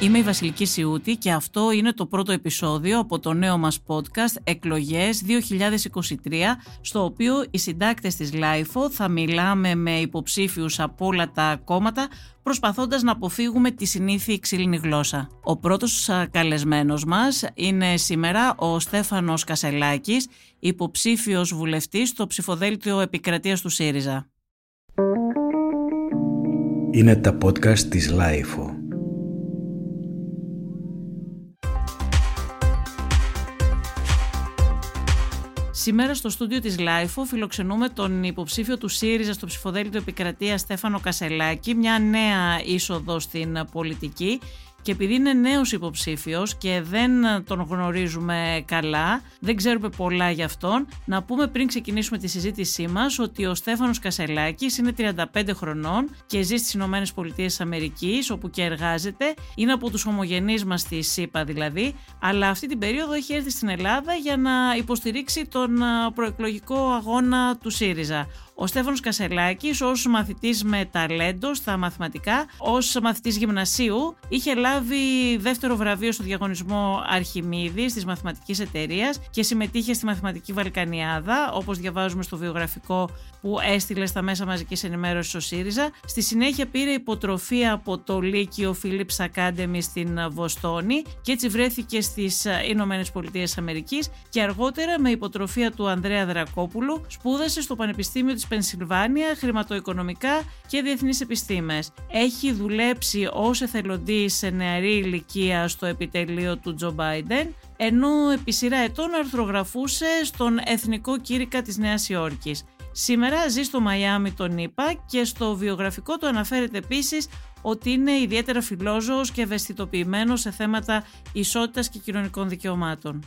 Είμαι η Βασιλική Σιούτη και αυτό είναι το πρώτο επεισόδιο από το νέο μας podcast «Εκλογές 2023» στο οποίο οι συντάκτες της LIFO θα μιλάμε με υποψήφιους από όλα τα κόμματα προσπαθώντας να αποφύγουμε τη συνήθη ξύλινη γλώσσα. Ο πρώτος καλεσμένος μας είναι σήμερα ο Στέφανος Κασελάκης, υποψήφιος βουλευτής στο ψηφοδέλτιο επικρατείας του ΣΥΡΙΖΑ. Είναι τα podcast της LIFO. Σήμερα στο στούντιο της LIFO φιλοξενούμε τον υποψήφιο του ΣΥΡΙΖΑ στο ψηφοδέλτιο Επικρατείας Στέφανο Κασελάκη, μια νέα είσοδο στην πολιτική και επειδή είναι νέος υποψήφιος και δεν τον γνωρίζουμε καλά, δεν ξέρουμε πολλά για αυτόν, να πούμε πριν ξεκινήσουμε τη συζήτησή μας ότι ο Στέφανος Κασελάκης είναι 35 χρονών και ζει στις Ηνωμένες Πολιτείες Αμερικής όπου και εργάζεται, είναι από τους ομογενείς μας στη ΣΥΠΑ δηλαδή, αλλά αυτή την περίοδο έχει έρθει στην Ελλάδα για να υποστηρίξει τον προεκλογικό αγώνα του ΣΥΡΙΖΑ. Ο Στέφανος Κασελάκης ως μαθητής με ταλέντο στα μαθηματικά, ως μαθητής γυμνασίου, είχε λάβει δεύτερο βραβείο στο διαγωνισμό Αρχιμίδης της Μαθηματικής Εταιρείας και συμμετείχε στη Μαθηματική Βαλκανιάδα, όπως διαβάζουμε στο βιογραφικό που έστειλε στα μέσα μαζικής ενημέρωσης ο ΣΥΡΙΖΑ. Στη συνέχεια πήρε υποτροφή από το Λύκειο Philips Academy στην Βοστόνη και έτσι βρέθηκε στις Ηνωμένες Πολιτείες Αμερικής και αργότερα με υποτροφία του Ανδρέα Δρακόπουλου σπούδασε στο Πανεπιστήμιο της Πενσιλβάνια, χρηματοοικονομικά και διεθνείς επιστήμες. Έχει δουλέψει ως εθελοντής σε νεαρή ηλικία στο επιτελείο του Τζο Μπάιντεν, ενώ επί σειρά ετών αρθρογραφούσε στον Εθνικό Κήρυκα της Νέας Υόρκης. Σήμερα ζει στο Μαϊάμι τον είπα και στο βιογραφικό του αναφέρεται επίσης ότι είναι ιδιαίτερα φιλόζωος και ευαισθητοποιημένος σε θέματα ισότητας και κοινωνικών δικαιωμάτων.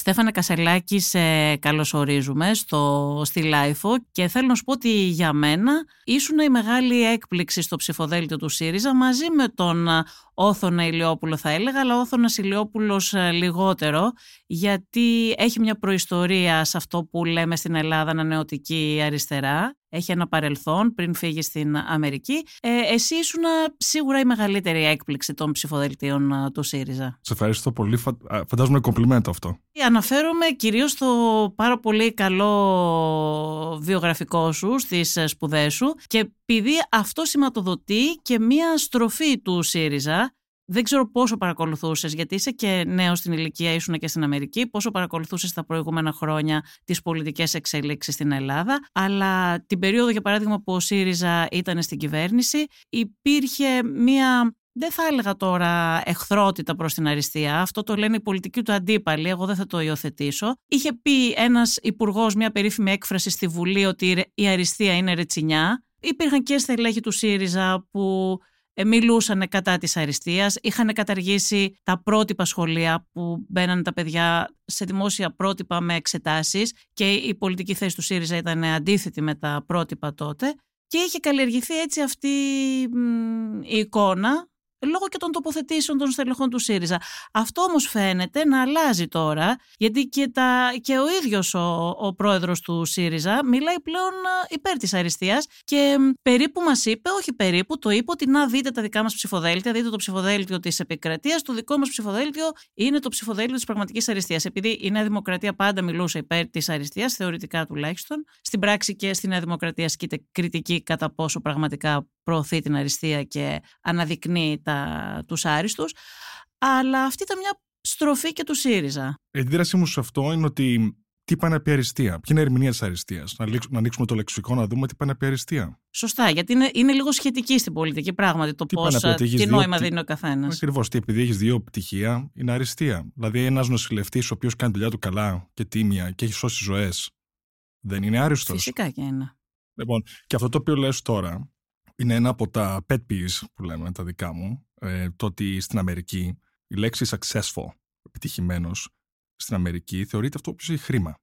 Στέφανε Κασελάκη, σε καλωσορίζουμε στο, στη LIFO και θέλω να σου πω ότι για μένα ήσουν η μεγάλη έκπληξη στο ψηφοδέλτιο του ΣΥΡΙΖΑ μαζί με τον Όθωνα Ηλιόπουλο θα έλεγα, αλλά Όθωνας Ηλιόπουλος ε, λιγότερο, γιατί έχει μια προϊστορία σε αυτό που λέμε στην Ελλάδα ανανεωτική αριστερά. Έχει ένα παρελθόν πριν φύγει στην Αμερική. Ε, εσύ ήσουν σίγουρα η μεγαλύτερη έκπληξη των ψηφοδελτίων ε, του ΣΥΡΙΖΑ. Σε ευχαριστώ πολύ. Φαντάζομαι κομπλιμέντο αυτό. Αναφέρομαι κυρίως στο πάρα πολύ καλό βιογραφικό σου στις σπουδές σου και επειδή αυτό σηματοδοτεί και μία στροφή του ΣΥΡΙΖΑ δεν ξέρω πόσο παρακολουθούσες, γιατί είσαι και νέος στην ηλικία, ήσουν και στην Αμερική, πόσο παρακολουθούσες τα προηγούμενα χρόνια τις πολιτικές εξέλιξει στην Ελλάδα. Αλλά την περίοδο, για παράδειγμα, που ο ΣΥΡΙΖΑ ήταν στην κυβέρνηση, υπήρχε μία δεν θα έλεγα τώρα εχθρότητα προς την αριστεία, αυτό το λένε οι πολιτικοί του αντίπαλοι, εγώ δεν θα το υιοθετήσω. Είχε πει ένας υπουργός μια περίφημη έκφραση στη Βουλή ότι η αριστεία είναι ρετσινιά. Υπήρχαν και στελέχη του ΣΥΡΙΖΑ που ε, μιλούσαν κατά της αριστείας, είχαν καταργήσει τα πρότυπα σχολεία που μπαίνανε τα παιδιά σε δημόσια πρότυπα με εξετάσεις και η πολιτική θέση του ΣΥΡΙΖΑ ήταν αντίθετη με τα πρότυπα τότε και είχε καλλιεργηθεί έτσι αυτή η εικόνα λόγω και των τοποθετήσεων των στελεχών του ΣΥΡΙΖΑ. Αυτό όμως φαίνεται να αλλάζει τώρα, γιατί και, τα, και ο ίδιος ο, ο πρόεδρος του ΣΥΡΙΖΑ μιλάει πλέον ε, υπέρ της αριστείας και περίπου μας είπε, όχι περίπου, το είπε ότι να δείτε τα δικά μας ψηφοδέλτια, δείτε το ψηφοδέλτιο της επικρατείας, το δικό μας ψηφοδέλτιο είναι το ψηφοδέλτιο της πραγματικής αριστείας. Επειδή η Νέα Δημοκρατία πάντα μιλούσε υπέρ της αριστείας, θεωρητικά τουλάχιστον, στην πράξη και στη Νέα Δημοκρατία ασκείται κριτική κατά πόσο πραγματικά προωθεί την αριστεία και αναδεικνύει τα, τους άριστους. Αλλά αυτή ήταν μια στροφή και του ΣΥΡΙΖΑ. Η αντίδρασή μου σε αυτό είναι ότι τι πάνε να πει αριστεία; Ποια είναι η ερμηνεία της αριστείας; Να, να ανοίξουμε το λεξικό να δούμε τι πάνε να πει αριστεία. Σωστά, γιατί είναι, είναι λίγο σχετική στην πολιτική πράγματι το πώς. Τι νόημα δίνει ο καθένας. Ακριβώς. Τι επειδή έχεις δύο πτυχία είναι αριστεία. Δηλαδή, ένας νοσηλευτής ο οποίος κάνει τη δουλειά του καλά και τίμια και έχει σώσει ζωές. Δεν είναι άριστος. Φυσικά και είναι. Λοιπόν, και αυτό το οποίο λες τώρα είναι ένα από τα pet peeves που λέμε τα δικά μου, ε, το ότι στην Αμερική η λέξη successful, επιτυχημένος, στην Αμερική θεωρείται αυτό που έχει χρήμα.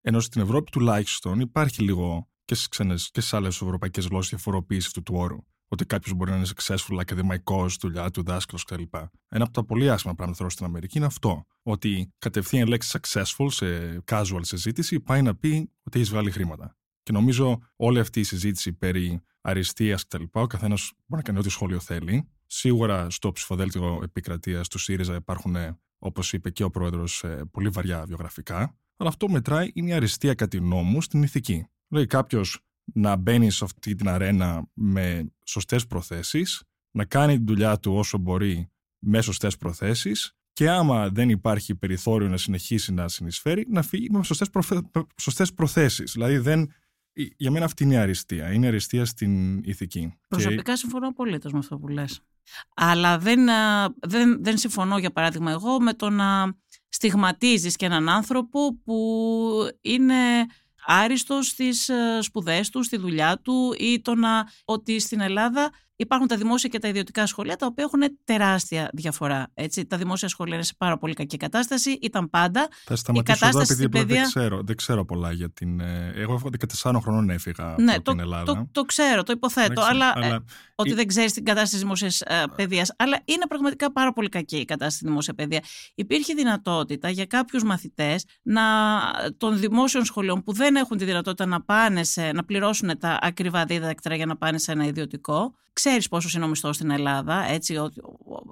Ενώ στην Ευρώπη τουλάχιστον υπάρχει λίγο και στις ξένες και στις άλλες ευρωπαϊκές γλώσσες διαφοροποίηση αυτού του όρου. Ότι κάποιος μπορεί να είναι successful, ακαδημαϊκό, δουλειά του, δάσκαλος κτλ. Ένα από τα πολύ άσχημα πράγματα στην Αμερική είναι αυτό. Ότι κατευθείαν η λέξη successful σε casual συζήτηση πάει να πει ότι έχεις βγάλει χρήματα. Και νομίζω όλη αυτή η συζήτηση περί αριστείας κτλ. Ο καθένας μπορεί να κάνει ό,τι σχόλιο θέλει. Σίγουρα στο ψηφοδέλτιο επικρατείας του ΣΥΡΙΖΑ υπάρχουν, όπως είπε και ο πρόεδρος, πολύ βαριά βιογραφικά. Αλλά αυτό μετράει είναι η αριστεία κατά νόμου στην ηθική. Δηλαδή, κάποιος να μπαίνει σε αυτή την αρένα με σωστές προθέσεις, να κάνει τη δουλειά του όσο μπορεί με σωστές προθέσεις και άμα δεν υπάρχει περιθώριο να συνεχίσει να συνεισφέρει, να φύγει με σωστές προθέσεις. Δηλαδή, δεν, για μένα αυτή είναι η αριστεία. Είναι η αριστεία στην ηθική. Προσωπικά και... συμφωνώ απολύτως με αυτό που λες. Αλλά δεν, δεν, δεν συμφωνώ, για παράδειγμα, εγώ με το να στιγματίζεις και έναν άνθρωπο που είναι άριστος στις ε, σπουδές του, στη δουλειά του ή το να ότι στην Ελλάδα υπάρχουν τα δημόσια και τα ιδιωτικά σχολεία τα οποία έχουν τεράστια διαφορά. Έτσι. Τα δημόσια σχολεία είναι σε πάρα πολύ κακή κατάσταση. Ήταν πάντα. Θα σταματήσω η κατάσταση εδώ επειδή παιδεία... δεν, ξέρω, δεν ξέρω πολλά για την. Ε, εγώ 14 χρονών έφυγα ναι, από το, την Ελλάδα. Το, το ξέρω, το υποθέτω. αλλά, αλλά... Ε, ότι δεν ξέρεις την κατάσταση της δημόσιας ε, παιδείας. Αλλά είναι πραγματικά πάρα πολύ κακή η κατάσταση στη δημόσια παιδεία. Υπήρχε δυνατότητα για κάποιους μαθητές των δημόσιων σχολείων που δεν έχουν τη δυνατότητα να, πάνε σε, να πληρώσουν τα ακριβά δίδακτρα για να πάνε σε ένα ιδιωτικό ξέρεις πόσο είναι ο μισθός στην Ελλάδα, έτσι, ο,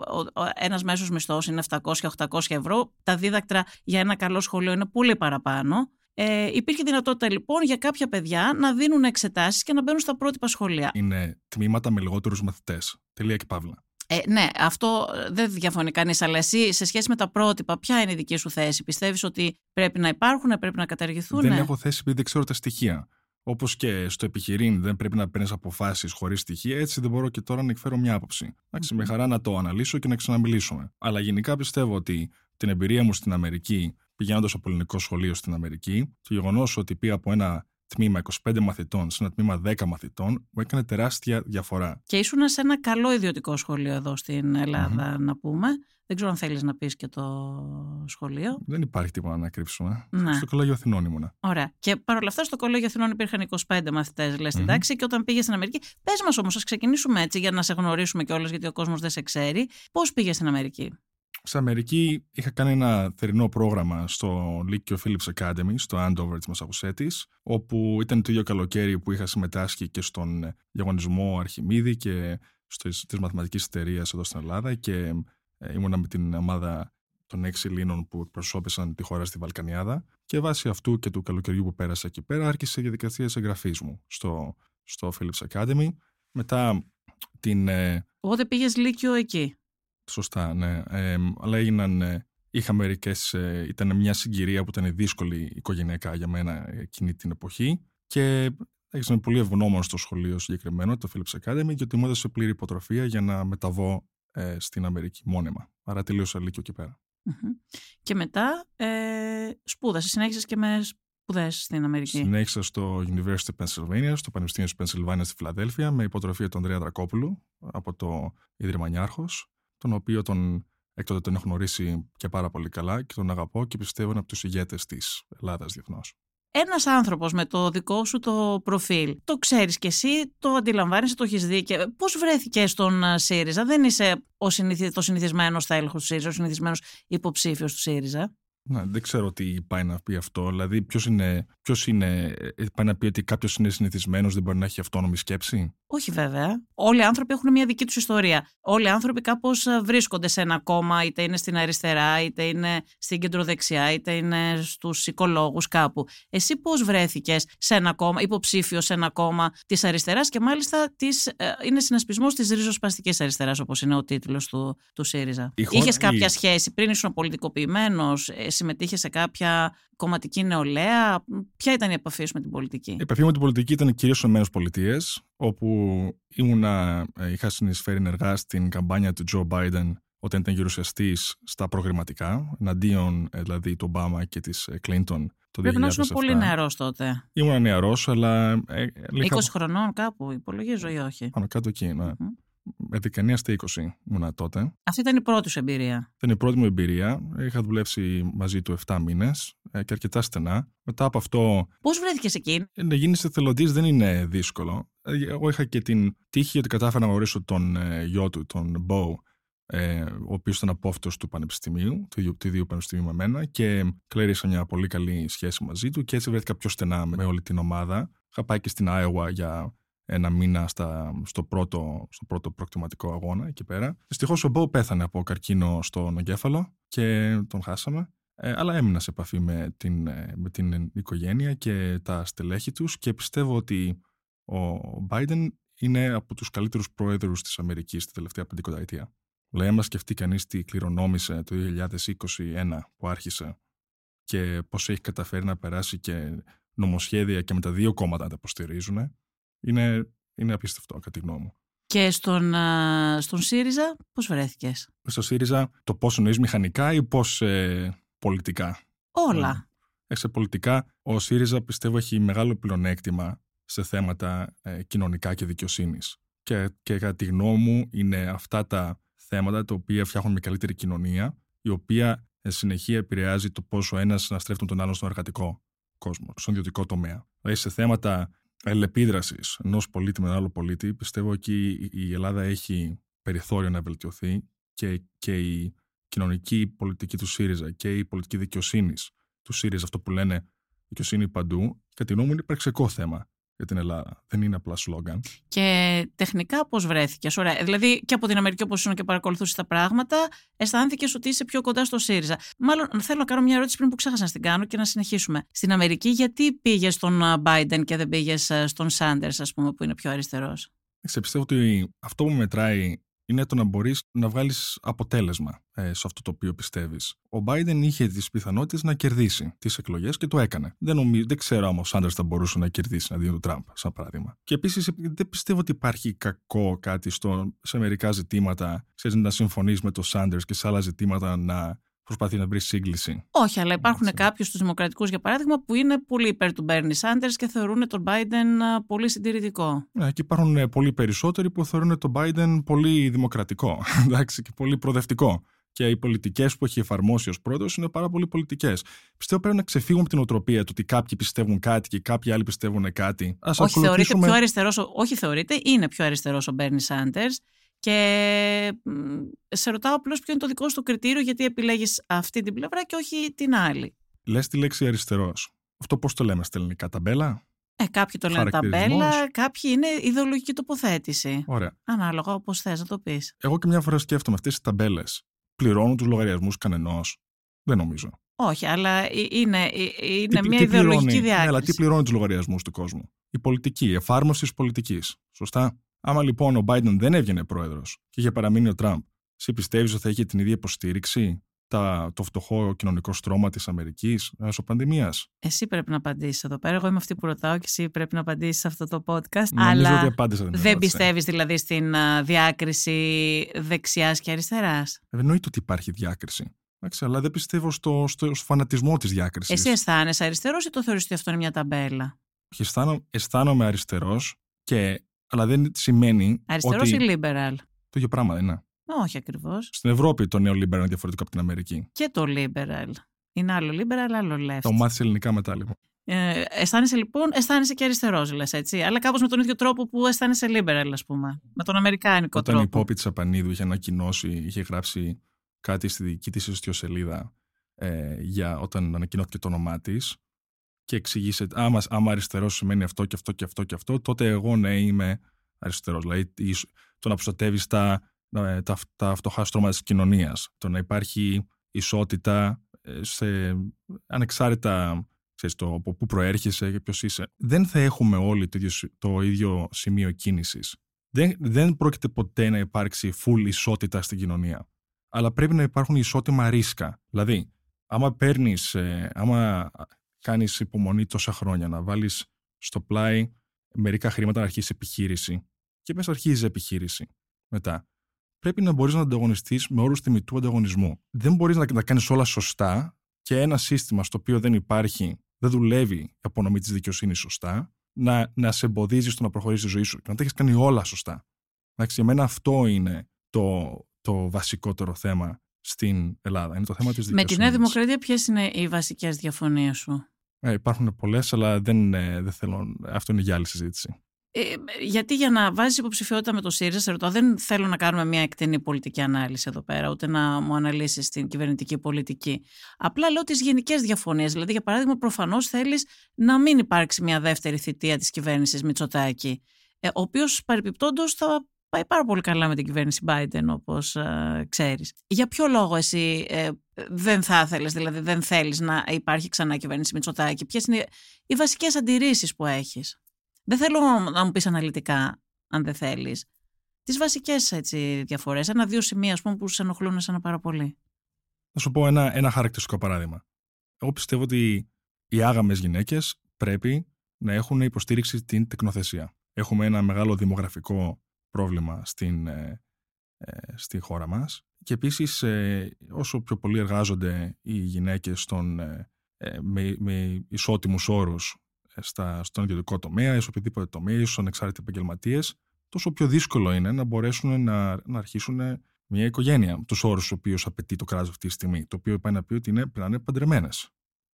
ο, ο, ένας μέσος μισθός είναι 700-800 ευρώ, τα δίδακτρα για ένα καλό σχολείο είναι πολύ παραπάνω. Ε, υπήρχε δυνατότητα λοιπόν για κάποια παιδιά να δίνουν εξετάσεις και να μπαίνουν στα πρότυπα σχολεία. Είναι τμήματα με λιγότερους μαθητές. Τελεία και παύλα. Ε, ναι, αυτό δεν διαφωνεί κανείς, αλλά εσύ σε σχέση με τα πρότυπα, ποια είναι η δική σου θέση; Πιστεύεις ότι πρέπει να υπάρχουν, πρέπει να καταργηθούν; Δεν έχω θέση επειδή δεν ξέρω τα στοιχεία. Όπως και στο επιχειρήν δεν πρέπει να παίρνεις αποφάσεις χωρίς στοιχεία, έτσι δεν μπορώ και τώρα να εκφέρω μια άποψη. Εντάξει, με χαρά να το αναλύσω και να ξαναμιλήσουμε. Αλλά γενικά πιστεύω ότι την εμπειρία μου στην Αμερική, πηγαίνοντας από ελληνικό σχολείο στην Αμερική, το γεγονός ότι πήγα από ένα τμήμα 25 μαθητών σε ένα τμήμα 10 μαθητών μου έκανε τεράστια διαφορά. Και ήσουν σε ένα καλό ιδιωτικό σχολείο εδώ στην ελλαδα να πούμε. Δεν ξέρω αν θέλεις να πεις και το σχολείο. Δεν υπάρχει τίποτα να κρύψουμε. Ναι. Στο Κολέγιο Αθηνών ήμουνα. Ωραία. Και παρόλα αυτά, στο Κολέγιο Αθηνών υπήρχαν 25 μαθητές, λες στην τάξη. Και όταν πήγες στην Αμερική. Πες μας όμως, ας ξεκινήσουμε έτσι για να σε γνωρίσουμε κιόλας, γιατί ο κόσμος δεν σε ξέρει. Πώς πήγες στην Αμερική; Στην Αμερική είχα κάνει ένα θερινό πρόγραμμα στο Λύκειο Phillips Academy, στο Andover της Μασαχουσέτης, όπου ήταν το ίδιο καλοκαίρι που είχα συμμετάσχει και στον διαγωνισμό Αρχιμίδη και στις μαθηματικής εταιρεία εδώ στην Ελλάδα και ε, ήμουνα με την ομάδα των έξι Ελλήνων που εκπροσώπησαν τη χώρα στη Βαλκανιάδα και βάσει αυτού και του καλοκαιριού που πέρασα εκεί πέρα άρχισε η διαδικασία εγγραφής μου στο, στο Philips Academy. Μετά την... Ε, Οπότε πήγες Λύκειο εκεί. Σωστά, ναι. Ε, αλλά έγιναν... Ε, είχα μερικές. ήταν μια συγκυρία που ήταν δύσκολη οικογενειακά για μένα εκείνη την εποχή και Έγινε πολύ ευγνώμων στο σχολείο συγκεκριμένο, το Philips Academy, γιατί μου έδωσε πλήρη υποτροφία για να μεταβώ ε, στην Αμερική μόνιμα. Άρα τελείωσα λύκειο εκεί πέρα. Και μετά ε, σπούδασες, συνέχισες και με σπουδές στην Αμερική. Συνέχισα στο University of Pennsylvania, στο Πανεπιστήμιο της Pennsylvania στη Φιλαδέλφια, με υποτροφία του Ανδρέα Δρακόπουλου από το Ίδρυμα Νιάρχος, τον οποίο τον έκτοτε τον έχω γνωρίσει και πάρα πολύ καλά και τον αγαπώ και πιστεύω είναι από τους ηγέτες της Ελλάδας διεθνώς ένας άνθρωπος με το δικό σου το προφίλ, το ξέρεις κι εσύ, το αντιλαμβάνεσαι, το έχεις δει και πώς βρέθηκες στον ε, ΣΥΡΙΖΑ, δεν είσαι ο συνηθι... το συνηθισμένος τέλεχος του ΣΥΡΙΖΑ, ο συνηθισμένος υποψήφιος του ΣΥΡΙΖΑ. Να, δεν ξέρω τι πάει να πει αυτό. Δηλαδή, ποιος είναι, ποιος είναι, ε, πάει να πει ότι κάποιος είναι συνηθισμένος, δεν μπορεί να έχει αυτόνομη σκέψη; Όχι, βέβαια. Όλοι οι άνθρωποι έχουν μια δική τους ιστορία. Όλοι οι άνθρωποι κάπως ε, βρίσκονται σε ένα κόμμα, είτε είναι στην αριστερά, είτε είναι στην κεντροδεξιά, είτε είναι στους οικολόγους κάπου. Εσύ πώς βρέθηκες σε ένα κόμμα, υποψήφιος σε ένα κόμμα της αριστεράς και μάλιστα της, ε, είναι συνασπισμός της ριζοσπαστικής αριστεράς, όπως είναι ο τίτλος του, του ΣΥΡΙΖΑ. Είχες κάποια σχέση πριν ήσουν πολιτικοποιημένος, συμμετείχε σε κάποια κομματική νεολαία. Ποια ήταν η επαφή σου με την πολιτική; Η επαφή με την πολιτική ήταν κυρίως στις ΗΠΑ, όπου ήμουνα, ε, είχα συνεισφέρει ενεργά στην καμπάνια του Τζο Biden όταν ήταν γερουσιαστής στα προγραμματικά, εναντίον ε, δηλαδή του Ομπάμα και της Κλίντον το Πρέπει να ήσουν πολύ νεαρός τότε. Ήμουν νεαρός, αλλά. Ε, 20 χρονών κάπου, υπολογίζω ή όχι; Πάνω κάτω εκεί, ναι με 19 στα 20 ήμουνα τότε. Αυτή ήταν η πρώτη σου εμπειρία. Ήταν η πρώτη μου εμπειρία. Είχα δουλέψει μαζί του 7 μήνες ε, και αρκετά στενά. Μετά από αυτό. Πώς βρέθηκες εκεί, ε, Να γίνεις εθελοντής δεν είναι δύσκολο. Ε, εγώ είχα και την τύχη ότι κατάφερα να γνωρίσω τον γιο του, τον Μπό, ο οποίος ήταν απόφυτος του Πανεπιστημίου, του, του ίδιου Πανεπιστημίου με μένα, και κλέρισα μια πολύ καλή σχέση μαζί του και έτσι βρέθηκα πιο στενά με όλη την ομάδα. Είχα πάει και στην Άιωα για ένα μήνα στα, στο, πρώτο, στο πρώτο προκτηματικό αγώνα εκεί πέρα. Δυστυχώς ο Μπό πέθανε από καρκίνο στον εγκέφαλο και τον χάσαμε. Ε, αλλά έμεινα σε επαφή με την, ε, με την οικογένεια και τα στελέχη τους και πιστεύω ότι ο Biden είναι από τους καλύτερους πρόεδρους της Αμερικής τη τελευταία πεντηκονταετία. Λέει, άμα σκεφτεί κανείς τι κληρονόμησε το 2021 που άρχισε και πώς έχει καταφέρει να περάσει και νομοσχέδια και με τα δύο κόμματα να τα υποστηρίζουν, είναι, είναι απίστευτο κατά τη γνώμη μου. Και στον, στον ΣΥΡΙΖΑ πώς βρέθηκες; Στο ΣΥΡΙΖΑ το πώς εννοείς μηχανικά ή πώς ε, πολιτικά; Όλα. Ε, σε πολιτικά ο ΣΥΡΙΖΑ πιστεύω έχει μεγάλο πλεονέκτημα σε θέματα ε, κοινωνικά και δικαιοσύνης. Και, και κατά τη γνώμη μου είναι αυτά τα θέματα τα οποία φτιάχνουν μια καλύτερη κοινωνία, η οποία ε, συνεχεία επηρεάζει το πόσο ένας να στρέφει τον άλλον στον εργατικό κόσμο, στον ιδιωτικό τομέα. Δηλαδή σε θέματα αλληλεπίδραση ενός πολίτη με έναν άλλο πολίτη, πιστεύω ότι η Ελλάδα έχει περιθώριο να βελτιωθεί και, και η κοινωνική πολιτική του ΣΥΡΙΖΑ και η πολιτική δικαιοσύνης του ΣΥΡΙΖΑ, αυτό που λένε δικαιοσύνη παντού, κατά τη γνώμη μου είναι υπαρξιακό θέμα για την Ελλάδα. Δεν είναι απλά σλόγκαν. Και τεχνικά πώς βρέθηκες; Ωραία. Δηλαδή και από την Αμερική, όπως ήσουν και παρακολουθούσες τα πράγματα, αισθάνθηκες ότι είσαι πιο κοντά στο ΣΥΡΙΖΑ. Μάλλον θέλω να κάνω μια ερώτηση πριν που ξέχασα να την κάνω και να συνεχίσουμε. Στην Αμερική, γιατί πήγες στον Biden και δεν πήγες στον Σάντερς, ας πούμε, που είναι πιο αριστερός; Πιστεύω ότι αυτό που μετράει είναι το να μπορείς να βγάλεις αποτέλεσμα ε, σε αυτό το οποίο πιστεύεις. Ο Biden είχε τις πιθανότητες να κερδίσει τις εκλογές και το έκανε. Δεν, νομί... δεν ξέρω αν ο Σάντερς θα μπορούσε να κερδίσει αντί του Τραμπ, σαν παράδειγμα. Και επίσης δεν πιστεύω ότι υπάρχει κακό κάτι στο, σε μερικά ζητήματα, ξέρεις, να συμφωνείς με τον Σάντερς και σε άλλα ζητήματα να προσπαθεί να βρει σύγκληση. Όχι, αλλά υπάρχουν κάποιους του Δημοκρατικούς, για παράδειγμα, που είναι πολύ υπέρ του Μπέρνι Σάντερς και θεωρούν τον Biden πολύ συντηρητικό. Ναι, και υπάρχουν ε, πολύ περισσότεροι που θεωρούν τον Biden πολύ δημοκρατικό εντάξει, και πολύ προοδευτικό. Και οι πολιτικές που έχει εφαρμόσει ως πρόεδρος είναι πάρα πολύ πολιτικές. Πιστεύω πρέπει να ξεφύγουμε από την οτροπία του ότι κάποιοι πιστεύουν κάτι και κάποιοι άλλοι πιστεύουν κάτι. Ας όχι, θεωρείται πιο αριστερός, όχι θεωρείται, είναι πιο αριστερός ο Μπέρνι Σάντερς. Και σε ρωτάω απλώς ποιο είναι το δικό σου κριτήριο γιατί επιλέγεις αυτή την πλευρά και όχι την άλλη. Λες τη λέξη αριστερός. Αυτό πώς το λέμε στα ελληνικά, ταμπέλα; Ε, κάποιοι το λένε ταμπέλα, κάποιοι είναι ιδεολογική τοποθέτηση. Ωραία. Ανάλογα όπως θες να το πεις. Εγώ και μια φορά σκέφτομαι αυτές τις ταμπέλες πληρώνουν τους λογαριασμούς κανενός; Δεν νομίζω. Όχι, αλλά ε, είναι, ε, είναι τι, μια τι ιδεολογική διάκριση. Ναι, αλλά τι πληρώνει τους λογαριασμούς του κόσμου; Η πολιτική, η εφάρμοση της πολιτικής. Σωστά; Άμα λοιπόν ο Biden δεν έβγαινε πρόεδρος και είχε παραμείνει ο Τραμπ, εσύ πιστεύεις ότι θα είχε την ίδια υποστήριξη τα, το φτωχό κοινωνικό στρώμα της Αμερικής μέσω πανδημίας; Εσύ πρέπει να απαντήσεις εδώ πέρα. Εγώ είμαι αυτή που ρωτάω και εσύ πρέπει να απαντήσεις σε αυτό το podcast. Νομίζω αλλά ότι απάντησα την δεν πιστεύεις δηλαδή στην διάκριση δεξιάς και αριστεράς; Εννοείται ότι υπάρχει διάκριση. Εντάξει, αλλά δεν πιστεύω στο, στο, στο φανατισμό της διάκρισης. Εσύ αισθάνεσαι αριστερός ή το θεωρείς ότι αυτό είναι μια ταμπέλα; Αισθάνομαι, αισθάνομαι αριστερός και αλλά δεν σημαίνει. Αριστερός ότι... ή liberal; Το ίδιο πράγμα δεν είναι. Όχι ακριβώς. Στην Ευρώπη το νέο liberal είναι διαφορετικό από την Αμερική. Και το liberal. Είναι άλλο liberal, άλλο left. Το μάθεις ελληνικά μετά λοιπόν. Ε, αισθάνεσαι λοιπόν, αισθάνεσαι και αριστερός, λες έτσι. Αλλά κάπως με τον ίδιο τρόπο που αισθάνεσαι liberal, ας πούμε. Με τον αμερικάνικο Όταν τρόπο. Όταν η Πόπη τη Απανίδου είχε ανακοινώσει, είχε γράψει κάτι στη δική της ιστοσελίδα ε, για όταν ανακοινώθηκε το όνομά της και εξηγήσε, άμα, άμα αριστερός σημαίνει αυτό και αυτό και αυτό και αυτό, τότε εγώ ναι είμαι αριστερός. Δηλαδή το να προστατεύεις τα, ε, τα, τα φτωχά στρώματα της κοινωνίας, το να υπάρχει ισότητα ε, σε ανεξάρτητα ξέρεις, το από πού προέρχεσαι και ποιος είσαι. Δεν θα έχουμε όλοι το ίδιο, το ίδιο σημείο κίνησης. Δεν, δεν πρόκειται ποτέ να υπάρξει full ισότητα στην κοινωνία. Αλλά πρέπει να υπάρχουν ισότιμα ρίσκα. Δηλαδή, άμα παίρνεις, ε, άμα κάνεις υπομονή τόσα χρόνια να βάλεις στο πλάι μερικά χρήματα να αρχίσει επιχείρηση και μέσα αρχίζει επιχείρηση μετά. Πρέπει να μπορείς να ανταγωνιστείς με όρους τιμητού ανταγωνισμού. Δεν μπορείς να τα κάνεις όλα σωστά και ένα σύστημα στο οποίο δεν υπάρχει, δεν δουλεύει η απονομή της δικαιοσύνης σωστά, να, να σε εμποδίζει στο να προχωρήσεις τη ζωή σου και να τα έχεις κάνει όλα σωστά. Εντάξει, για μένα αυτό είναι το, το βασικότερο θέμα στην Ελλάδα. Είναι το θέμα της Με τη Νέα Δημοκρατία ποιες είναι οι βασικές διαφωνίες σου; Ε, υπάρχουν πολλές, αλλά δεν, ε, δεν θέλω. Αυτό είναι για άλλη συζήτηση. Ε, γιατί για να βάζεις υποψηφιότητα με το ΣΥΡΙΖΑ, σε ρωτώ, δεν θέλω να κάνουμε μια εκτενή πολιτική ανάλυση εδώ πέρα, ούτε να μου αναλύσεις την κυβερνητική πολιτική. Απλά λέω τις γενικές διαφωνίες. Δηλαδή, για παράδειγμα, προφανώς θέλεις να μην υπάρξει μια δεύτερη θητεία της κυβέρνησης Μητσοτάκη. ε, ο οποίος παρεπιπτόντως θα πάει πάρα πολύ καλά με την κυβέρνηση Biden, όπως ε, ξέρεις. Για ποιο λόγο εσύ ε, δεν θα ήθελε, δηλαδή δεν θέλεις να υπάρχει ξανά κυβέρνηση Μητσοτάκη, ποιες είναι οι βασικές αντιρρήσεις που έχεις; Δεν θέλω να μου πεις αναλυτικά, αν δεν θέλεις. Τις βασικές διαφορές, ένα-δύο σημεία ας πούμε, που σε ενοχλούν ένα πάρα πολύ. Θα σου πω ένα, ένα χαρακτηριστικό παράδειγμα. Εγώ πιστεύω ότι οι άγαμες γυναίκες πρέπει να έχουν υποστήριξη την τεκνοθεσία. Έχουμε ένα μεγάλο δημογραφικό πρόβλημα στην, ε, ε, στη χώρα μας και επίσης ε, όσο πιο πολύ εργάζονται οι γυναίκες στον, ε, ε, με, με ισότιμους όρους στα, στον ιδιωτικό τομέα ή σε οποιοδήποτε τομέα ή στους ανεξάρτητοι επαγγελματίες, τόσο πιο δύσκολο είναι να μπορέσουν να, να αρχίσουν μια οικογένεια τους όρους του οποίους απαιτεί το κράτο αυτή τη στιγμή. Το οποίο πάει να πει ότι είναι, πρέπει να είναι παντρεμένες.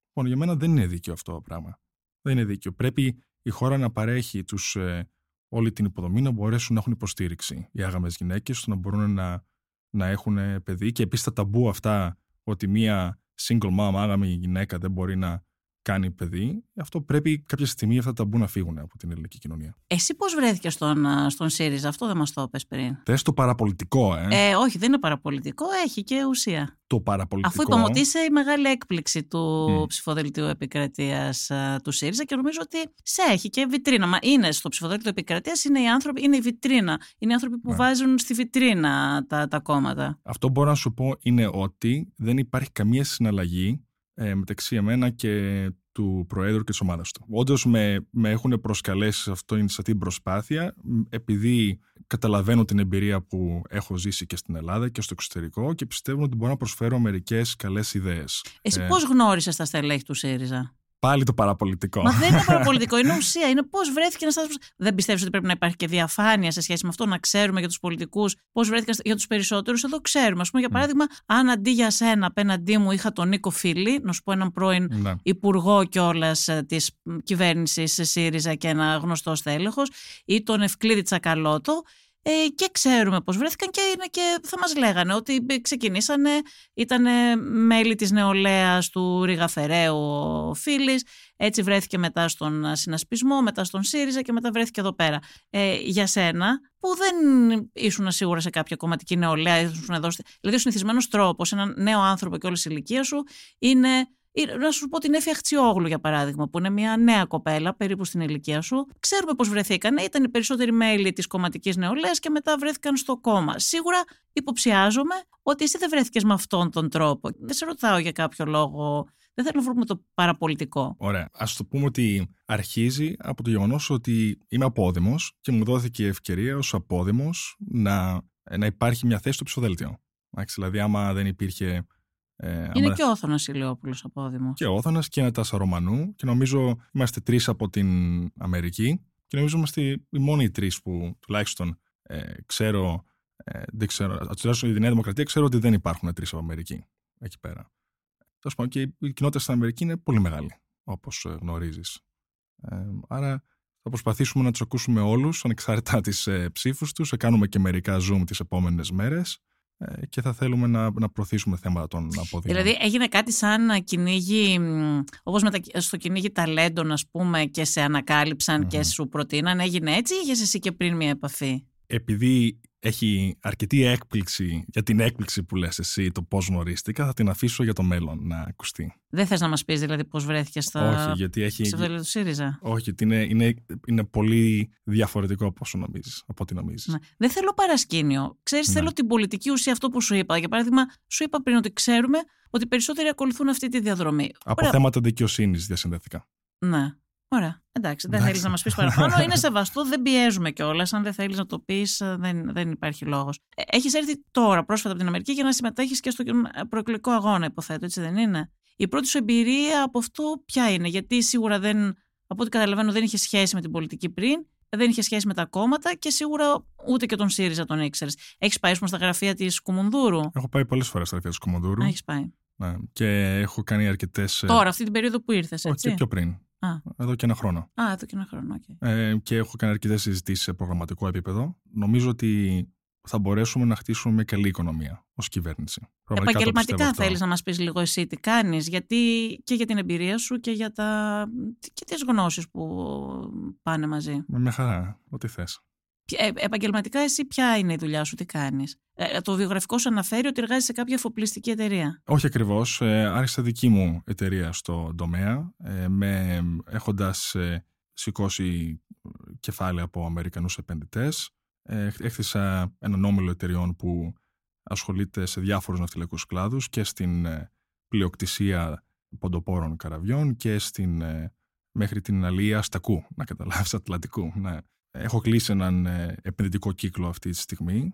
Λοιπόν, για μένα δεν είναι δίκαιο αυτό το πράγμα. Δεν είναι δίκαιο. Πρέπει η χώρα να παρέχει τους, ε, όλη την υποδομή να μπορέσουν να έχουν υποστήριξη οι άγαμες γυναίκες, ώστε να μπορούν να, να έχουν παιδί. Και επίσης τα ταμπού αυτά ότι μία single mom, άγαμη γυναίκα δεν μπορεί να κάνει παιδί, αυτό πρέπει κάποια στιγμή αυτά τα μπουν να φύγουν από την ελληνική κοινωνία. Εσύ πώς βρέθηκε στον, στον ΣΥΡΙΖΑ, αυτό δεν μας το είπε πριν. Θες το παραπολιτικό, ε; ε. Όχι, δεν είναι παραπολιτικό, έχει και ουσία. Το παραπολιτικό. Αφού είπαμε ότι είσαι η μεγάλη έκπληξη του mm. ψηφοδελτίου επικρατείας του ΣΥΡΙΖΑ και νομίζω ότι σε έχει και βιτρίνα. Μα είναι στο ψηφοδέλτιο επικρατείας, είναι οι άνθρωποι, είναι η βιτρίνα. Είναι οι άνθρωποι που ναι. βάζουν στη βιτρίνα τα, τα κόμματα. Αυτό μπορώ να σου πω είναι ότι δεν υπάρχει καμία συναλλαγή ε, μεταξύ εμένα και του Προέδρου και της ομάδας του. Όντως με, με έχουν προσκαλέσει σε, αυτό, σε αυτή την προσπάθεια, επειδή καταλαβαίνω την εμπειρία που έχω ζήσει και στην Ελλάδα και στο εξωτερικό και πιστεύω ότι μπορώ να προσφέρω μερικές καλές ιδέες. Εσύ ε, πώς γνώρισες τα στελέχη του ΣΥΡΙΖΑ; Πάλι το παραπολιτικό. Μα δεν είναι παραπολιτικό, είναι ουσία. Είναι πώς βρέθηκε ένας άνθρωπος. Δεν πιστεύεις ότι πρέπει να υπάρχει και διαφάνεια σε σχέση με αυτό, να ξέρουμε για τους πολιτικούς πώς βρέθηκαν για τους περισσότερους. Εδώ ξέρουμε. Α πούμε, για παράδειγμα, αν αντί για σένα απέναντί μου είχα τον Νίκο Φίλη, να σου πω έναν πρώην ναι. υπουργό κιόλας ε, της κυβέρνησης ΣΥΡΙΖΑ και ένα γνωστός στέλεχο, ή τον Ευκλήδη Τσακαλώτο, ε, και ξέρουμε πώς βρέθηκαν και, είναι και θα μας λέγανε ότι ξεκινήσανε, ήταν μέλη της νεολαίας του Ριγαφεραίου ο Φίλης, έτσι βρέθηκε μετά στον συνασπισμό, μετά στον ΣΥΡΙΖΑ και μετά βρέθηκε εδώ πέρα. Ε, για σένα, που δεν ήσουν σίγουρα σε κάποια κομματική νεολαία, ήσουν εδώ, δηλαδή ο συνηθισμένος τρόπος, έναν νέο άνθρωπο και όλη η ηλικία σου, είναι να σου πω την Έφη Αχτσιόγλου, για παράδειγμα, που είναι μια νέα κοπέλα, περίπου στην ηλικία σου. Ξέρουμε πώς βρεθήκαν. Ήταν οι περισσότεροι μέλη της κομματικής νεολαίας και μετά βρέθηκαν στο κόμμα. Σίγουρα υποψιάζομαι ότι εσύ δεν βρέθηκες με αυτόν τον τρόπο. Δεν σε ρωτάω για κάποιο λόγο. Δεν θέλω να βρούμε το παραπολιτικό. Ωραία. Α το πούμε ότι αρχίζει από το γεγονός ότι είμαι απόδημος και μου δόθηκε η ευκαιρία ως απόδημος να, να υπάρχει μια θέση στο ψηφοδέλτιο. Δηλαδή, άμα δεν υπήρχε ε, είναι και ο Όθωνας Ηλιόπουλος απόδημο. Και ο Όθωνας και ένα Τάσα Ρωμανού. Και νομίζω είμαστε τρεις από την Αμερική. Και νομίζω είμαστε οι μόνοι τρεις που τουλάχιστον ε, ξέρω. Ε, δεν ξέρω, τουλάχιστον η Νέα Δημοκρατία ξέρω ότι δεν υπάρχουν τρεις από Αμερική εκεί πέρα. Τέλος πάντων, και η κοινότητα στην Αμερική είναι πολύ μεγάλη, όπως ε, γνωρίζεις. Ε, άρα θα προσπαθήσουμε να τους ακούσουμε όλους, ανεξάρτητα τι ε, ψήφους τους. Θα κάνουμε και μερικά Zoom τις επόμενες μέρες. Ε, και θα θέλουμε να, να προωθήσουμε θέματα των αποδείγματων. Δηλαδή έγινε κάτι σαν κυνήγι, όπως με τα, στο κυνήγι ταλέντων ας πούμε και σε ανακάλυψαν και σου προτείναν, έγινε έτσι ή είχες εσύ και πριν μια επαφή; Επειδή έχει αρκετή έκπληξη για την έκπληξη που λες εσύ το πώς γνωρίστηκα, θα την αφήσω για το μέλλον να ακουστεί. Δεν θες να μας πεις δηλαδή πώς βρέθηκε στα Όχι, γιατί έχει... του ΣΥΡΙΖΑ; Όχι, γιατί είναι, είναι, είναι πολύ διαφορετικό από όσο νομίζεις, από ό,τι νομίζεις. Ναι. Δεν θέλω παρασκήνιο. Ξέρεις, ναι. θέλω την πολιτική ουσία αυτό που σου είπα. Για παράδειγμα, σου είπα πριν ότι ξέρουμε ότι περισσότεροι ακολουθούν αυτή τη διαδρομή. Από Ωραία. θέματα δικαιοσύνης διασυνδέθηκα. Ναι. Ωραία. Εντάξει, δεν θέλεις να μας πεις παραπάνω. Είναι σεβαστό, δεν πιέζουμε κιόλας. Αν δεν θέλεις να το πεις, ε, δεν, δεν υπάρχει λόγος. Ε, έχεις έρθει τώρα πρόσφατα από την Αμερική για να συμμετέχεις και στο προεκλογικό αγώνα, υποθέτω, έτσι δεν είναι; Η πρώτη σου εμπειρία από αυτό ποια είναι, γιατί σίγουρα δεν, από ό,τι καταλαβαίνω, δεν είχε σχέση με την πολιτική πριν, δεν είχε σχέση με τα κόμματα και σίγουρα ούτε και τον ΣΥΡΙΖΑ τον ήξερες. Έχεις πάει, πούμε, στα γραφεία της Κουμουνδούρου. Έχω πάει πολλές φορές στα γραφεία της Κουμουνδούρου. Έχεις πάει. Ναι. Και έχω κάνει αρκετές. Ε, τώρα, αυτή την περίοδο που ήρθες, έτσι. Όχι, και πιο πριν. Α. Εδώ και ένα χρόνο. Α, εδώ και ένα χρόνο, okay. ε, και έχω κάνει αρκετές συζητήσεις σε προγραμματικό επίπεδο. Νομίζω ότι θα μπορέσουμε να χτίσουμε μια καλή οικονομία ως κυβέρνηση. Επαγγελματικά θέλεις να μας πεις λίγο εσύ τι κάνεις, γιατί και για την εμπειρία σου και για τα... και τις γνώσεις που πάνε μαζί. Με μια χαρά, ό,τι θες. Ε, επαγγελματικά εσύ ποια είναι η δουλειά σου, τι κάνεις; Ε, το βιογραφικό σου αναφέρει ότι εργάζεσαι σε κάποια εφοπλιστική εταιρεία. Όχι ακριβώς. Ε, άρχισα δική μου εταιρεία στο τομέα, ε, με, έχοντας ε, σηκώσει κεφάλαια από Αμερικανούς επενδυτές. Ε, έκτισα έναν όμιλο εταιριών που ασχολείται σε διάφορους ναυτιλιακούς κλάδους και στην ε, πλειοκτησία ποντοπόρων καραβιών και στην, ε, μέχρι την αλία στακού, να καταλάβεις, Ατλαντικού. Ναι. Έχω κλείσει έναν ε, επενδυτικό κύκλο αυτή τη στιγμή.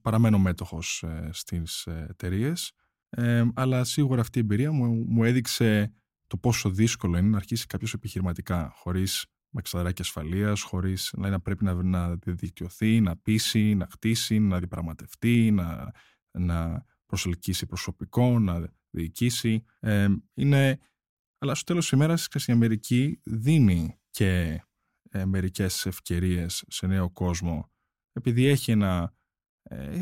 παραμένω μέτοχος στις εταιρείες. αλλά σίγουρα αυτή η εμπειρία μου, μου έδειξε το πόσο δύσκολο είναι να αρχίσει κάποιος επιχειρηματικά χωρίς με εξαδράκια ασφαλείας, χωρίς να πρέπει να, να διαδικτυωθεί, να πείσει, να χτίσει, να διαπραγματευτεί, να, να προσελκύσει προσωπικό, να διοικήσει. Ε, είναι, αλλά στο τέλος της ημέρας η Αμερική δίνει και ε, μερικές ευκαιρίες σε νέο κόσμο επειδή έχει ένα... Ε,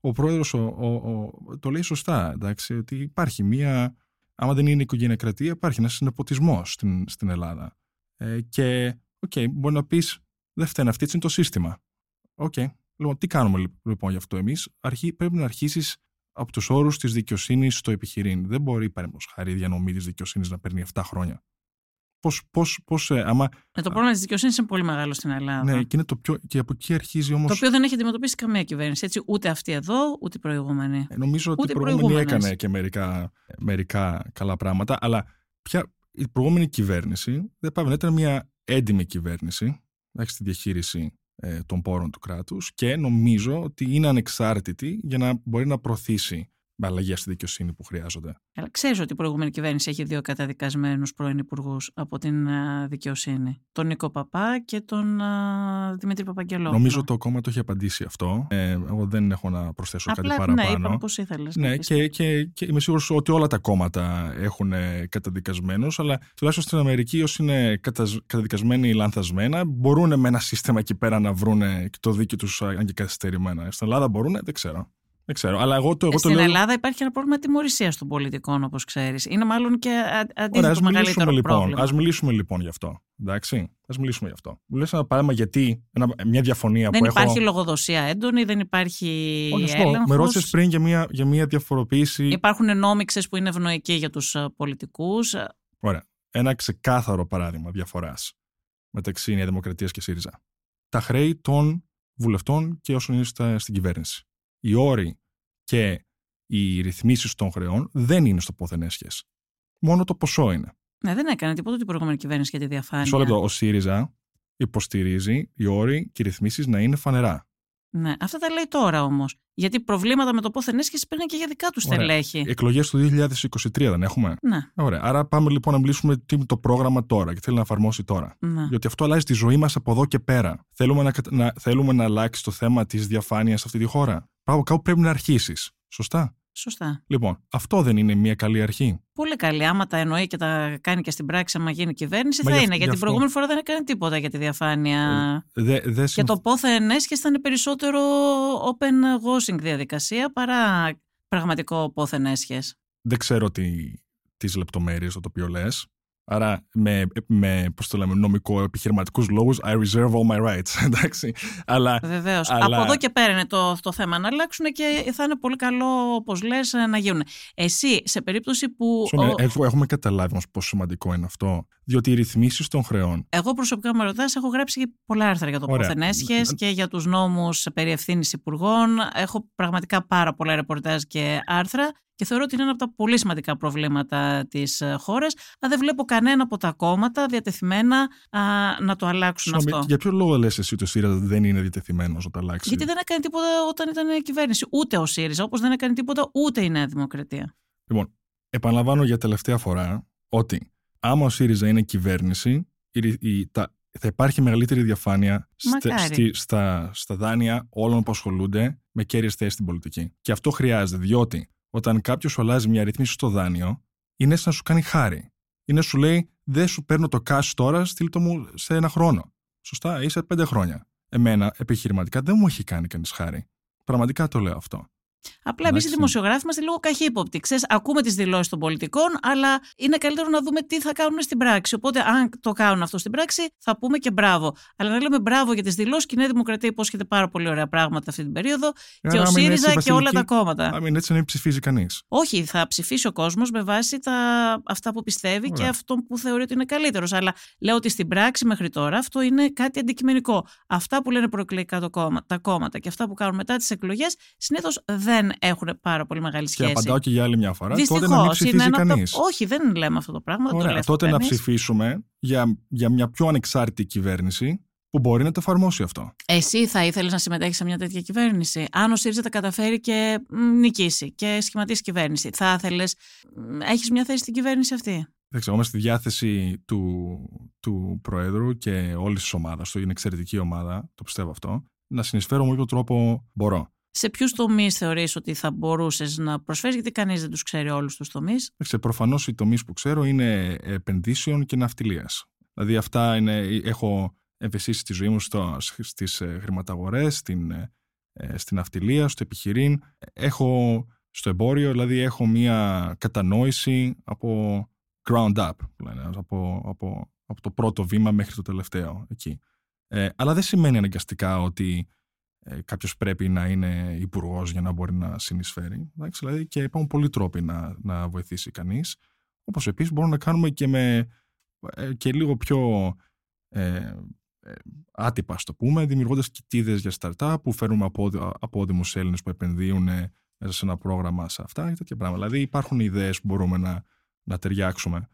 ο πρόεδρος ο, ο, το λέει σωστά, εντάξει, ότι υπάρχει μία... Άμα δεν είναι οικογενειακρατία, υπάρχει ένας νεποτισμός στην, στην Ελλάδα. Ε, και, OK, okay, μπορεί να πεις, δεν φταίνει αυτή, έτσι είναι το σύστημα. OK. Okay. Λοιπόν, τι κάνουμε λοιπόν γι' αυτό εμείς; Πρέπει να αρχίσεις από τους όρους της δικαιοσύνης στο επιχειρήν. Δεν μπορεί, παραδείγματος χάρη, η διανομή της δικαιοσύνης να παίρνει 7 χρόνια. Πώς, πώς, πώς, ε, άμα... Ε, το πρόβλημα της δικαιοσύνης είναι πολύ μεγάλο στην Ελλάδα. Ναι, και, είναι το πιο, και από εκεί αρχίζει όμω. Το οποίο δεν έχει αντιμετωπίσει καμία κυβέρνηση. Έτσι, ούτε αυτή εδώ, ούτε η προηγούμενη. Ε, νομίζω ότι η προηγούμενη έκανε και μερικά, μερικά καλά πράγματα, αλλά πια η προηγούμενη κυβέρνηση δεν πάει να ήταν μια έντιμη κυβέρνηση στη διαχείριση ε, των πόρων του κράτους και νομίζω ότι είναι ανεξάρτητη για να μπορεί να προωθήσει με αλλαγή στη δικαιοσύνη που χρειάζονται. Αλλά ξέρεις ότι η προηγούμενη κυβέρνηση έχει δύο καταδικασμένους πρώην υπουργούς από την δικαιοσύνη. Τον Νίκο Παπά και τον Δημήτρη Παπαγγελόπουλο. Νομίζω το κόμμα το έχει απαντήσει αυτό. Ε, εγώ δεν έχω να προσθέσω Απλά, κάτι παραπάνω. Ναι, είπαμε πώς ήθελες. Ναι, και, και, και, είμαι σίγουρος ότι όλα τα κόμματα έχουν καταδικασμένους, αλλά τουλάχιστον στην Αμερική, όσοι είναι καταδικασμένοι λανθασμένα, μπορούν με ένα σύστημα εκεί πέρα να βρουν το δίκαιο τους αν και καθυστερημένα. Στην Ελλάδα μπορούν, δεν ξέρω. Δεν ξέρω. Αλλά εγώ το, εγώ Στην το λέω... Ελλάδα υπάρχει ένα πρόβλημα τιμωρησίας των πολιτικών, όπως ξέρεις. Είναι μάλλον και αντίθετο το μεγαλύτερο λοιπόν, πρόβλημα. Α μιλήσουμε λοιπόν γι' αυτό. Εντάξει; Α μιλήσουμε γι' αυτό. Μου λες ένα παράδειγμα γιατί ένα, μια διαφωνία δεν που έχω. Δεν υπάρχει έχω... λογοδοσία έντονη, δεν υπάρχει. Όχι, έλεγχος. Με ρώτησες πριν για μια, για μια διαφοροποίηση. Υπάρχουν νόμιξες που είναι ευνοϊκοί για τους πολιτικούς. Ωραία. Ένα ξεκάθαρο παράδειγμα διαφοράς μεταξύ Νέα Δημοκρατίας και ΣΥΡΙΖΑ. Τα χρέη των βουλευτών και όσων είναι στην κυβέρνηση οι όροι και οι ρυθμίσεις των χρεών δεν είναι στο πόθεν έσχε. Μόνο το ποσό είναι. Ναι, δεν έκανε τίποτα την προηγούμενη κυβέρνηση για τη διαφάνεια. Σε λεπτό. Ο ΣΥΡΙΖΑ υποστηρίζει οι όροι και οι ρυθμίσεις να είναι φανερά. Ναι, αυτά τα λέει τώρα όμως. Γιατί προβλήματα με το πόθεν έσχεση παίρνει και για δικά τους στελέχη. Εκλογές του 2023 δεν έχουμε; Ναι. Ωραία. Άρα πάμε λοιπόν να μιλήσουμε τι είναι το πρόγραμμα τώρα και θέλει να εφαρμόσει τώρα. Ναι. Γιατί αυτό αλλάζει τη ζωή μας από εδώ και πέρα. Θέλουμε να, να, θέλουμε να αλλάξει το θέμα της διαφάνειας σε αυτή τη χώρα; Πάω κάπου πρέπει να αρχίσεις. Σωστά; Σωστά. Λοιπόν, αυτό δεν είναι μια καλή αρχή. Πολύ καλή. Άμα τα εννοεί και τα κάνει και στην πράξη, άμα γίνει κυβέρνηση, Μα θα για, είναι. Γιατί την προηγούμενη φορά δεν έκανε τίποτα για τη διαφάνεια. Ε, δε, δε και το πόθεν έσχεσαι ήταν περισσότερο open washing διαδικασία παρά πραγματικό πόθεν έσχεσαι. Δεν ξέρω τις λεπτομέρειες το οποίο λες. Άρα με, με πώς το λέμε, νομικό επιχειρηματικούς λόγους I reserve all my rights, εντάξει. Αλλά, Βεβαίως. Αλλά... Από εδώ και πέρα είναι το, το θέμα να αλλάξουν και θα είναι πολύ καλό, όπως λες, να γίνουν. Εσύ, σε περίπτωση που... Σωνε, ο... Έχουμε καταλάβει όμως πόσο σημαντικό είναι αυτό, διότι οι ρυθμίσεις των χρεών... Εγώ προσωπικά με ρωτάς, έχω γράψει πολλά άρθρα για το πόθεν και για τους νόμους περί ευθύνης υπουργών. Έχω πραγματικά πάρα πολλά ρεπορτάζ και άρθρα και θεωρώ ότι είναι ένα από τα πολύ σημαντικά προβλήματα της ε, χώρας. Αλλά δεν βλέπω κανένα από τα κόμματα διατεθειμένα α, να το αλλάξουν Συγνώμη, αυτό. Για ποιο λόγο λες εσύ ότι ο ΣΥΡΙΖΑ δεν είναι διατεθειμένος να το αλλάξει; Γιατί δεν έκανε τίποτα όταν ήταν κυβέρνηση. Ούτε ο ΣΥΡΙΖΑ, όπως δεν έκανε τίποτα ούτε η Νέα Δημοκρατία. Λοιπόν, επαναλαμβάνω για τελευταία φορά ότι άμα ο ΣΥΡΙΖΑ είναι κυβέρνηση, η, η, τα, θα υπάρχει μεγαλύτερη διαφάνεια στη, στα, στα δάνεια όλων που ασχολούνται με κέρυες θέσεις στην πολιτική. Και αυτό χρειάζεται, διότι όταν κάποιος σου αλλάζει μια ρύθμιση στο δάνειο, είναι σαν να σου κάνει χάρη. Είναι σου λέει, δεν σου παίρνω το cash τώρα, στείλ το μου σε ένα χρόνο. Σωστά, ή σε πέντε χρόνια. Εμένα, επιχειρηματικά, δεν μου έχει κάνει κανείς χάρη. Πραγματικά το λέω αυτό. Απλά εμείς οι δημοσιογράφοι είμαστε λίγο καχύποπτοι. Ξέρεις, ακούμε τις δηλώσεις των πολιτικών, αλλά είναι καλύτερο να δούμε τι θα κάνουν στην πράξη. Οπότε, αν το κάνουν αυτό στην πράξη, θα πούμε και μπράβο. Αλλά να λέμε μπράβο για τις δηλώσεις και η Νέα Δημοκρατία υπόσχεται πάρα πολύ ωραία πράγματα αυτή την περίοδο και ο ΣΥΡΙΖΑ και όλα τα κόμματα. Α μην έτσι να ψηφίζει κανείς. Όχι, θα ψηφίσει ο κόσμος με βάση τα... αυτά που πιστεύει ωραία. και αυτό που θεωρεί ότι είναι καλύτερος. Αλλά λέω ότι στην πράξη μέχρι τώρα αυτό είναι κάτι αντικειμενικό. Αυτά που λένε προεκλογικά το κόμμα, τα κόμματα και αυτά που κάνουν μετά τις εκλογές συνήθως δεν δεν έχουν πάρα πολύ μεγάλη σχέση. Και απαντάω και για άλλη μια φορά. Δυστυχώς, τότε να μην ψηφίσει κανείς. Όχι, δεν λέμε αυτό το πράγμα. Ωραία, το τότε να ψηφίσουμε για, για μια πιο ανεξάρτητη κυβέρνηση που μπορεί να το εφαρμόσει αυτό. Εσύ θα ήθελες να συμμετέχεις σε μια τέτοια κυβέρνηση; Αν ο ΣΥΡΙΖΑ τα καταφέρει και νικήσει και σχηματίσει κυβέρνηση, θα ήθελες. Έχεις μια θέση στην κυβέρνηση αυτή; Δεν ξέρω, είμαι στη διάθεση του, του Προέδρου και όλης της ομάδας του. Είναι εξαιρετική ομάδα, το πιστεύω αυτό. Να συνεισφέρω με όποιο τρόπο μπορώ. Σε ποιους τομείς θεωρείς ότι θα μπορούσες να προσφέρεις, γιατί κανείς δεν τους ξέρει όλους τους τομείς; Προφανώς οι τομείς που ξέρω είναι επενδύσεων και ναυτιλίας. Δηλαδή, αυτά είναι, έχω ευαισθήσει τη ζωή μου στις ε, χρηματαγορές, στην, ε, ε, στην ναυτιλία, στο επιχειρήν. Έχω στο εμπόριο, δηλαδή έχω μία κατανόηση από ground up, από, από, από το πρώτο βήμα μέχρι το τελευταίο εκεί. Ε, αλλά δεν σημαίνει αναγκαστικά ότι ε, κάποιος πρέπει να είναι υπουργός για να μπορεί να συνεισφέρει. Εντάξει, δηλαδή και υπάρχουν πολλοί τρόποι να, να βοηθήσει κανείς. Όπως επίσης μπορούμε να κάνουμε και με ε, και λίγο πιο ε, ε, άτυπα, το πούμε, δημιουργώντας κοιτίδες για startup που φέρνουμε από απόδημους Έλληνες που επενδύουν μέσα σε ένα πρόγραμμα σε αυτά και τέτοια πράγματα. Δηλαδή υπάρχουν ιδέες που μπορούμε να, να ταιριάξουμε.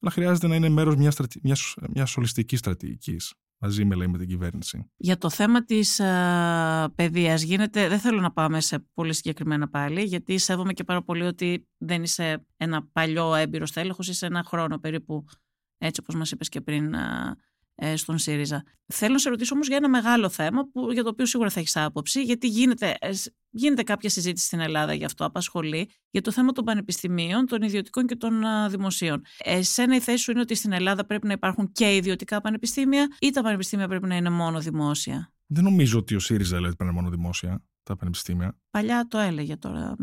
Αλλά χρειάζεται να είναι μέρος μιας μιας, μιας ολιστικής στρατηγικής μαζί με, λέει, με την κυβέρνηση. Για το θέμα της α, παιδείας γίνεται, δεν θέλω να πάμε σε πολύ συγκεκριμένα πάλι, γιατί σέβομαι και πάρα πολύ ότι δεν είσαι ένα παλιό έμπειρος τέλεχος, είσαι ένα χρόνο περίπου, έτσι όπως μας είπες και πριν, ε, στον ΣΥΡΙΖΑ. Θέλω να σε ρωτήσω όμως για ένα μεγάλο θέμα που, για το οποίο σίγουρα θα έχεις άποψη, γιατί γίνεται, ε, γίνεται κάποια συζήτηση στην Ελλάδα γι' αυτό, απασχολεί, για το θέμα των πανεπιστημίων, των ιδιωτικών και των δημοσίων. Εσένα η θέση σου είναι ότι στην Ελλάδα πρέπει να υπάρχουν και ιδιωτικά πανεπιστήμια ή τα πανεπιστήμια πρέπει να είναι μόνο δημόσια; Δεν νομίζω ότι ο ΣΥΡΙΖΑ λέει ότι πρέπει να είναι μόνο δημόσια τα πανεπιστήμια. Παλιά το έλεγε τώρα.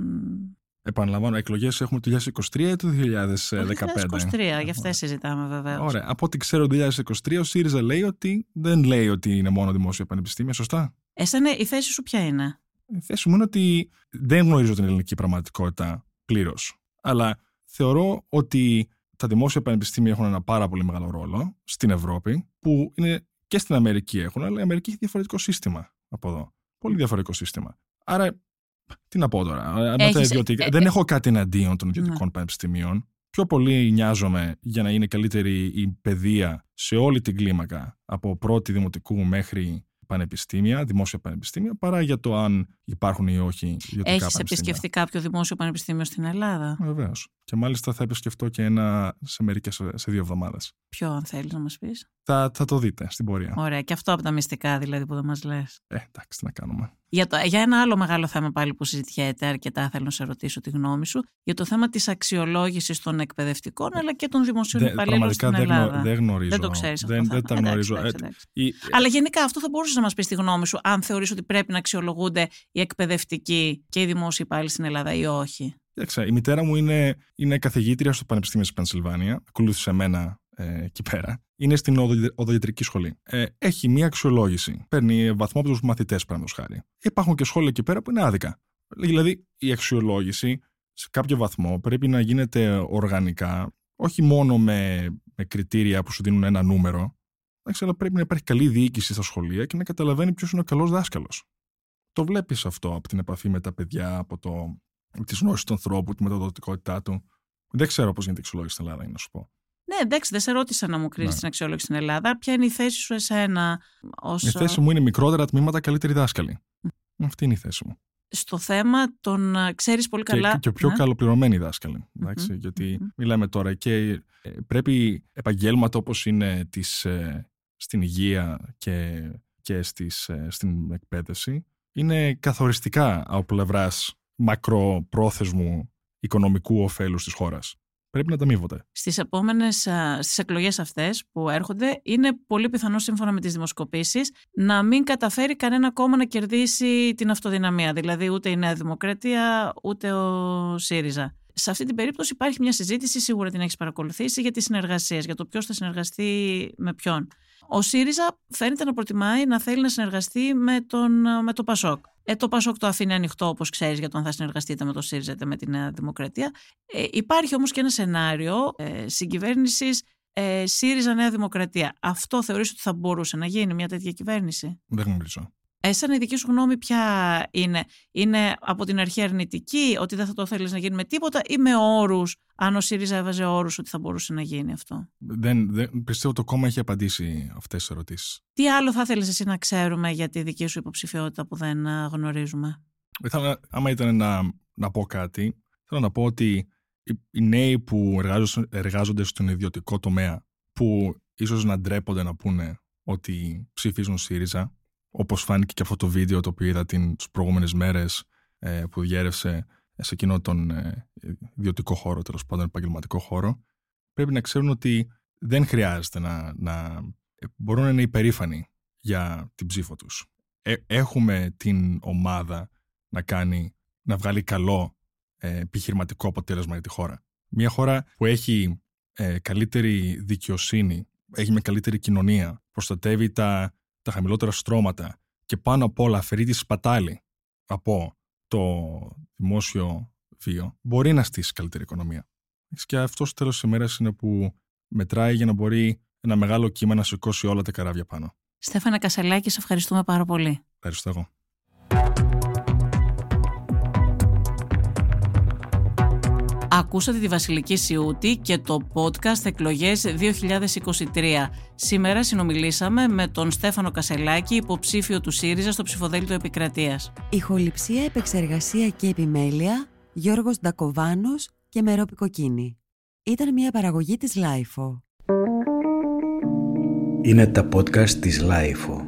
Επαναλαμβάνω, εκλογές έχουμε το 2023 ή το 2015. Το 2023, γι' αυτές συζητάμε βέβαια. Ωραία. Από ό,τι ξέρω το 2023, ο ΣΥΡΙΖΑ λέει ότι δεν λέει ότι είναι μόνο δημόσια πανεπιστήμια, σωστά; Εσένα η θέση σου ποια είναι; Η θέση μου είναι ότι δεν γνωρίζω την ελληνική πραγματικότητα πλήρως. Αλλά θεωρώ ότι τα δημόσια πανεπιστήμια έχουν ένα πάρα πολύ μεγάλο ρόλο στην Ευρώπη, που είναι και στην Αμερική έχουν, αλλά η Αμερική έχει διαφορετικό σύστημα από εδώ. Πολύ διαφορετικό σύστημα. Άρα τι να πω τώρα. Έχεις... Ιδιωτικά... Ε, δεν ε, έχω κάτι εναντίον των ιδιωτικών ναι. πανεπιστημίων. Πιο πολύ νοιάζομαι για να είναι καλύτερη η παιδεία σε όλη την κλίμακα, από πρώτη δημοτικού μέχρι πανεπιστήμια, δημόσια πανεπιστήμια, παρά για το αν υπάρχουν ή όχι ιδιωτικά Έχεις επισκεφτεί κάποιο δημόσιο πανεπιστήμιο στην Ελλάδα; Βεβαίως. Και μάλιστα θα επισκεφτώ και ένα σε μερικές σε δύο εβδομάδες. Ποιο, αν θέλεις να μας πεις; Θα, θα το δείτε στην πορεία. Ωραία. Και αυτό από τα μυστικά δηλαδή που δεν μας λες. Ε, εντάξει, τι να κάνουμε. Για, το, για ένα άλλο μεγάλο θέμα πάλι που συζητιέται αρκετά, θέλω να σε ρωτήσω τη γνώμη σου, για το θέμα της αξιολόγησης των εκπαιδευτικών αλλά και των δημοσίων υπαλλήλων στην Ελλάδα. Δεν γνωρίζω. Δεν το ξέρεις αυτό. Δεν, δεν τα γνωρίζω. Εντάξει, εντάξει, εντάξει. Αλλά γενικά αυτό θα μπορούσες να μας πεις τη γνώμη σου, αν θεωρείς ότι πρέπει να αξιολογούνται οι εκπαιδευτικοί και οι δημόσιοι υπάλληλοι στην Ελλάδα ή όχι; η μητέρα μου είναι, είναι καθηγήτρια στο Πανεπιστήμιο της Πενσιλβάνια. Ακολούθησε εμένα ε, εκεί πέρα. Είναι στην οδογετρική σχολή. Ε, έχει μία αξιολόγηση. Παίρνει βαθμό από τους μαθητές, παραδείγματος χάρη. Υπάρχουν και σχόλια εκεί πέρα που είναι άδικα. Δηλαδή, η αξιολόγηση σε κάποιο βαθμό πρέπει να γίνεται οργανικά, όχι μόνο με, με κριτήρια που σου δίνουν ένα νούμερο, αλλά πρέπει να υπάρχει καλή διοίκηση στα σχολεία και να καταλαβαίνει ποιος είναι ο καλός δάσκαλος. Το βλέπεις αυτό από την επαφή με τα παιδιά, από το, τη γνώση του ανθρώπου, τη μεταδοτικότητά του. Δεν ξέρω πώς γίνεται η αξιολόγηση στην Ελλάδα, να σου πω. Ναι, εντάξει, δεν σε ρώτησα να μου κρίνεις ναι. την αξιολόγηση στην Ελλάδα. Ποια είναι η θέση σου εσένα ως... Η θέση μου είναι μικρότερα τμήματα, καλύτερη δάσκαλη. Αυτή είναι η θέση μου. Στο θέμα των. ξέρεις πολύ καλά. Και, και πιο ναι. καλοπληρωμένοι δάσκαλοι. γιατι μιλάμε τώρα και ε, πρέπει επαγγέλματα όπως είναι τις, ε, στην υγεία και, και στις, ε, στην εκπαίδευση είναι καθοριστικά από πλευράς μακροπρόθεσμου οικονομικού ωφέλους της χώρας πρέπει να ταμείβονται. Στις επόμενες, στις εκλογές αυτές που έρχονται είναι πολύ πιθανό σύμφωνα με τις δημοσκοπήσεις να μην καταφέρει κανένα κόμμα να κερδίσει την αυτοδυναμία. Δηλαδή ούτε η Νέα Δημοκρατία ούτε ο ΣΥΡΙΖΑ. Σε αυτή την περίπτωση υπάρχει μια συζήτηση, σίγουρα την έχεις παρακολουθήσει, για τις συνεργασίες, για το ποιος θα συνεργαστεί με ποιον. Ο ΣΥΡΙΖΑ φαίνεται να προτιμάει να θέλει να συνεργαστεί με, τον, με το ΠΑΣΟΚ. Ε, το ΠΑΣΟΚ το αφήνει ανοιχτό, όπως ξέρεις, για το αν θα συνεργαστείτε με το ΣΥΡΙΖΑ είτε με τη Νέα Δημοκρατία. Ε, υπάρχει όμως και ένα σενάριο ε, συγκυβέρνησης ε, ΣΥΡΙΖΑ Νέα Δημοκρατία. Αυτό θεωρείς ότι θα μπορούσε να γίνει μια τέτοια κυβέρνηση; Δεν γνωρίζω. Εσένα η δική σου γνώμη ποια είναι; Είναι από την αρχή αρνητική, ότι δεν θα το θέλεις να γίνει με τίποτα ή με όρους, αν ο ΣΥΡΙΖΑ έβαζε όρους ότι θα μπορούσε να γίνει αυτό; Δεν, δεν, πιστεύω το κόμμα έχει απαντήσει αυτές τις ερωτήσεις. Τι άλλο θα θέλεις εσύ να ξέρουμε για τη δική σου υποψηφιότητα που δεν γνωρίζουμε; Ήθελα, άμα ήταν να, να πω κάτι, θέλω να πω ότι οι νέοι που εργάζονται, εργάζονται στον ιδιωτικό τομέα, που ίσως να ντρέπονται να πούνε ότι ψηφίζουν ΣΥΡΙΖΑ, όπως φάνηκε και αυτό το βίντεο το οποίο είδα τις προηγούμενες μέρες ε, που διέρευσε σε εκείνο τον ε, ιδιωτικό χώρο, τέλος πάντων επαγγελματικό χώρο, πρέπει να ξέρουν ότι δεν χρειάζεται να, να ε, μπορούν να είναι υπερήφανοι για την ψήφο τους. έχουμε την ομάδα να κάνει, να βγάλει καλό επιχειρηματικό αποτέλεσμα για τη χώρα. Μια χώρα που έχει καλύτερη δικαιοσύνη, έχει μια καλύτερη κοινωνία, προστατεύει τα τα χαμηλότερα στρώματα και πάνω απ' όλα αφαιρεί τη σπατάλη από το δημόσιο βίο, μπορεί να στήσει καλύτερη οικονομία. Και αυτός στο τέλος της ημέρας είναι που μετράει για να μπορεί ένα μεγάλο κύμα να σηκώσει όλα τα καράβια πάνω. Στέφανα Κασελάκη, σε ευχαριστούμε πάρα πολύ. Ευχαριστώ εγώ. Ακούσατε τη Βασιλική Σιούτη και το podcast Εκλογές 2023. Σήμερα συνομιλήσαμε με τον Στέφανο Κασελάκη, υποψήφιο του ΣΥΡΙΖΑ στο ψηφοδέλτιο Επικρατείας. Ηχοληψία, επεξεργασία και επιμέλεια, Γιώργος Ντακοβάνος και Μερόπη Κοκκίνη. Ήταν μια παραγωγή της LiFO. Είναι τα podcast της LiFO.